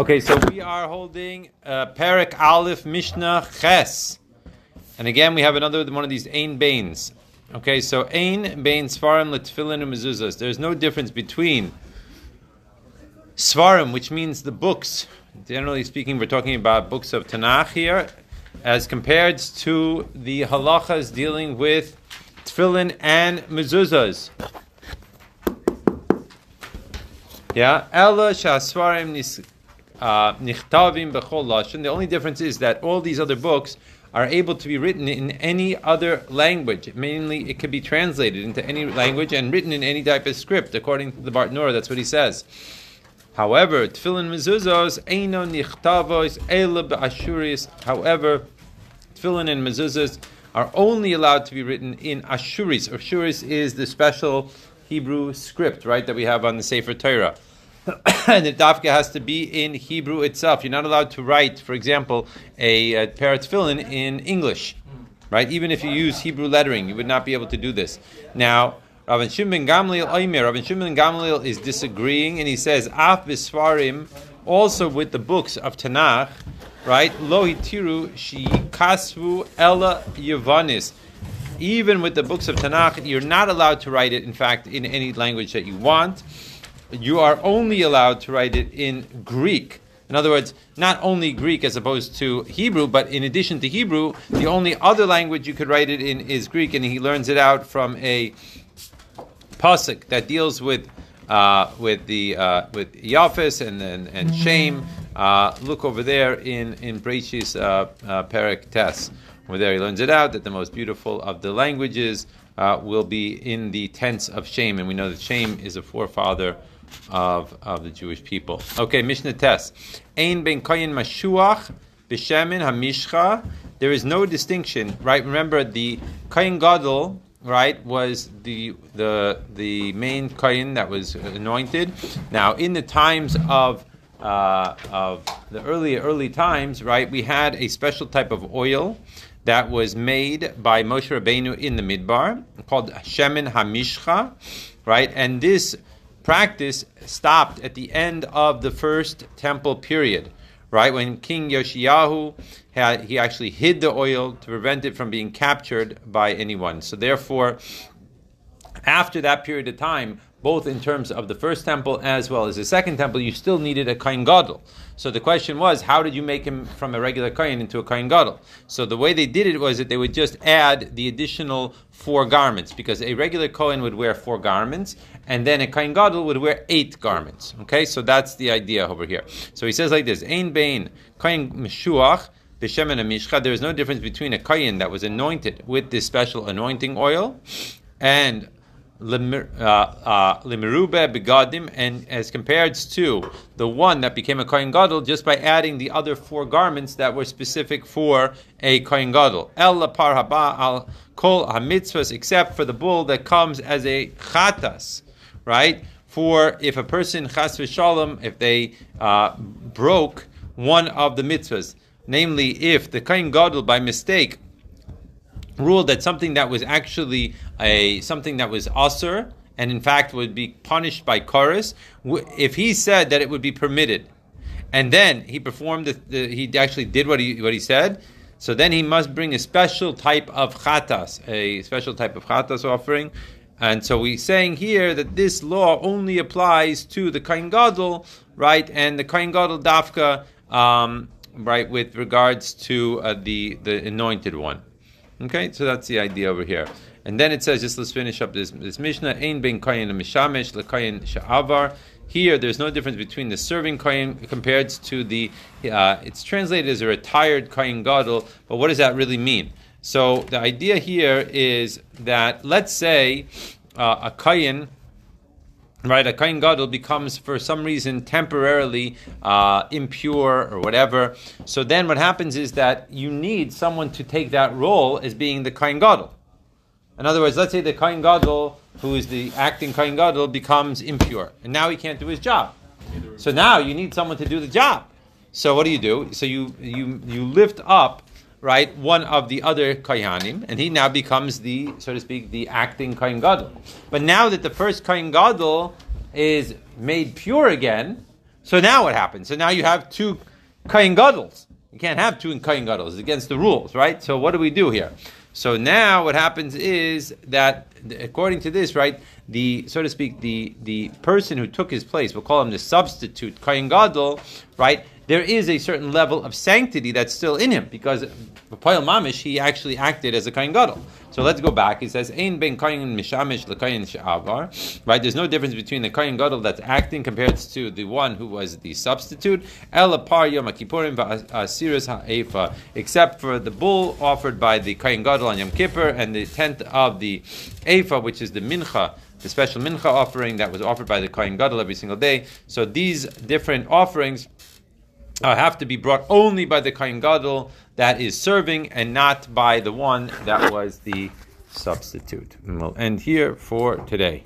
Okay, so we are holding uh, Perek Aleph Mishnah Ches. And again, we have another one of these Ein Bains. Okay, so Ein Bain Svarim Letfilin and Mezuzahs. There's no difference between Svarim, which means the books. Generally speaking, we're talking about books of Tanakh here, as compared to the halachas dealing with Tfilin and Mezuzahs. Yeah, Ella Shasvarim Nichtavim Lashon. The only difference is that all these other books are able to be written in any other language. Mainly, it could be translated into any language and written in any type of script, according to the Bartenura. That's what he says. However, Tefillin mezuzos eino nichtavos ela be'ashuris. However, Tefillin and mezuzos are only allowed to be written in ashuris. Ashuris is the special Hebrew script, right, that we have on the Sefer Torah. and the dafka has to be in Hebrew itself. You're not allowed to write, for example, a, a pair of tefillin in English, right? Even if you use Hebrew lettering, you would not be able to do this. Now, Rabbi Shimon Gamliel Oimer, Rabbi Shimon Gamliel is disagreeing, and he says, Af bisfarim, also with the books of Tanakh, right? Lo hitiru shi kasvu ella yavanis even with the books of Tanakh, you're not allowed to write it, in fact, in any language that you want. You are only allowed to write it in Greek. In other words, not only Greek as opposed to Hebrew, but in addition to Hebrew, the only other language you could write it in is Greek, and he learns it out from a pasuk that deals with uh, with the uh, with Yafis and and, and Shem. Uh, look over there in in Breishis uh, uh, Perek Tes. Over there, he learns it out that the most beautiful of the languages uh, will be in the tense of Shem, and we know that Shem is a forefather of, of the Jewish people. Okay, Mishnah Tes. Ein ben koyin mashuach b'shemin hamishcha. There is no distinction, right? Remember, the koyin gadol, right, was the the the main koyin that was anointed. Now, in the times of uh, of the early early times, right, we had a special type of oil that was made by Moshe Rabbeinu in the Midbar called Shemin Hamishcha, right? And this practice stopped at the end of the first temple period, right? When King Yoshiyahu had, he actually hid the oil to prevent it from being captured by anyone. So therefore, after that period of time, both in terms of the first temple as well as the second temple, you still needed a kain gadol. So the question was, how did you make him from a regular kain into a kain gadol? So the way they did it was that they would just add the additional four garments, because a regular kohen would wear four garments, and then a kain gadol would wear eight garments. Okay, so that's the idea over here. So he says like this: Ein bein kain meshuach. There is no difference between a kain that was anointed with this special anointing oil and limerube uh, uh, begadim, and as compared to the one that became a kohen gadol just by adding the other four garments that were specific for a kohen gadol. El par haba al kol hamitzvahs, except for the bull that comes as a chatas, right? For if a person chas v'shalom, if they uh, broke one of the mitzvahs, namely if the kohen gadol by mistake ruled that something that was actually a something that was assur and in fact would be punished by chorus, if he said that it would be permitted, and then he performed the, the, he actually did what he what he said, so then he must bring a special type of chatas, a special type of chatas offering. And so we're saying here that this law only applies to the kain gadol, right? And the kain gadol dafka, um, right, with regards to uh, the the anointed one. Okay, so that's the idea over here. And then it says, just let's finish up this, this Mishnah. Ein ben kayin mishamesh lekayin sha'avar. Here, there's no difference between the serving kayin compared to the. Uh, it's translated as a retired kayin gadol, but what does that really mean? So the idea here is that let's say uh, a kayin right, a kain gadol becomes for some reason temporarily uh, impure or whatever. So then what happens is that you need someone to take that role as being the kain gadol. In other words, let's say the kain gadol, who is the acting kain gadol, becomes impure, and now he can't do his job. So now you need someone to do the job. So what do you do? So you you you lift up right, one of the other kohanim, and he now becomes the, so to speak, the acting kohen gadol. But now that the first kohen gadol is made pure again, So now what happens? So now you have two Kain Gadls. You can't have two Kain Gadls. It's against the rules, right? So what do we do here? So now what happens is that according to this, right, the so to speak, the the person who took his place, we'll call him the substitute Kain Gadol, right? There is a certain level of sanctity that's still in him because Paul Mamish he actually acted as a Kain Gadol. So let's go back. He says, "Ein ben kain mishamish lekayin she'avar." Right? There's no difference between the kain gadol that's acting compared to the one who was the substitute. El par yom kippurim v'asiris ha'efa, except for the bull offered by the kain gadol on Yom Kippur and the tenth of the efa, which is the mincha the special mincha offering that was offered by the Kohen Gadol every single day. So these different offerings uh, have to be brought only by the kain Gadol that is serving and not by the one that was the substitute. And we'll end here for today.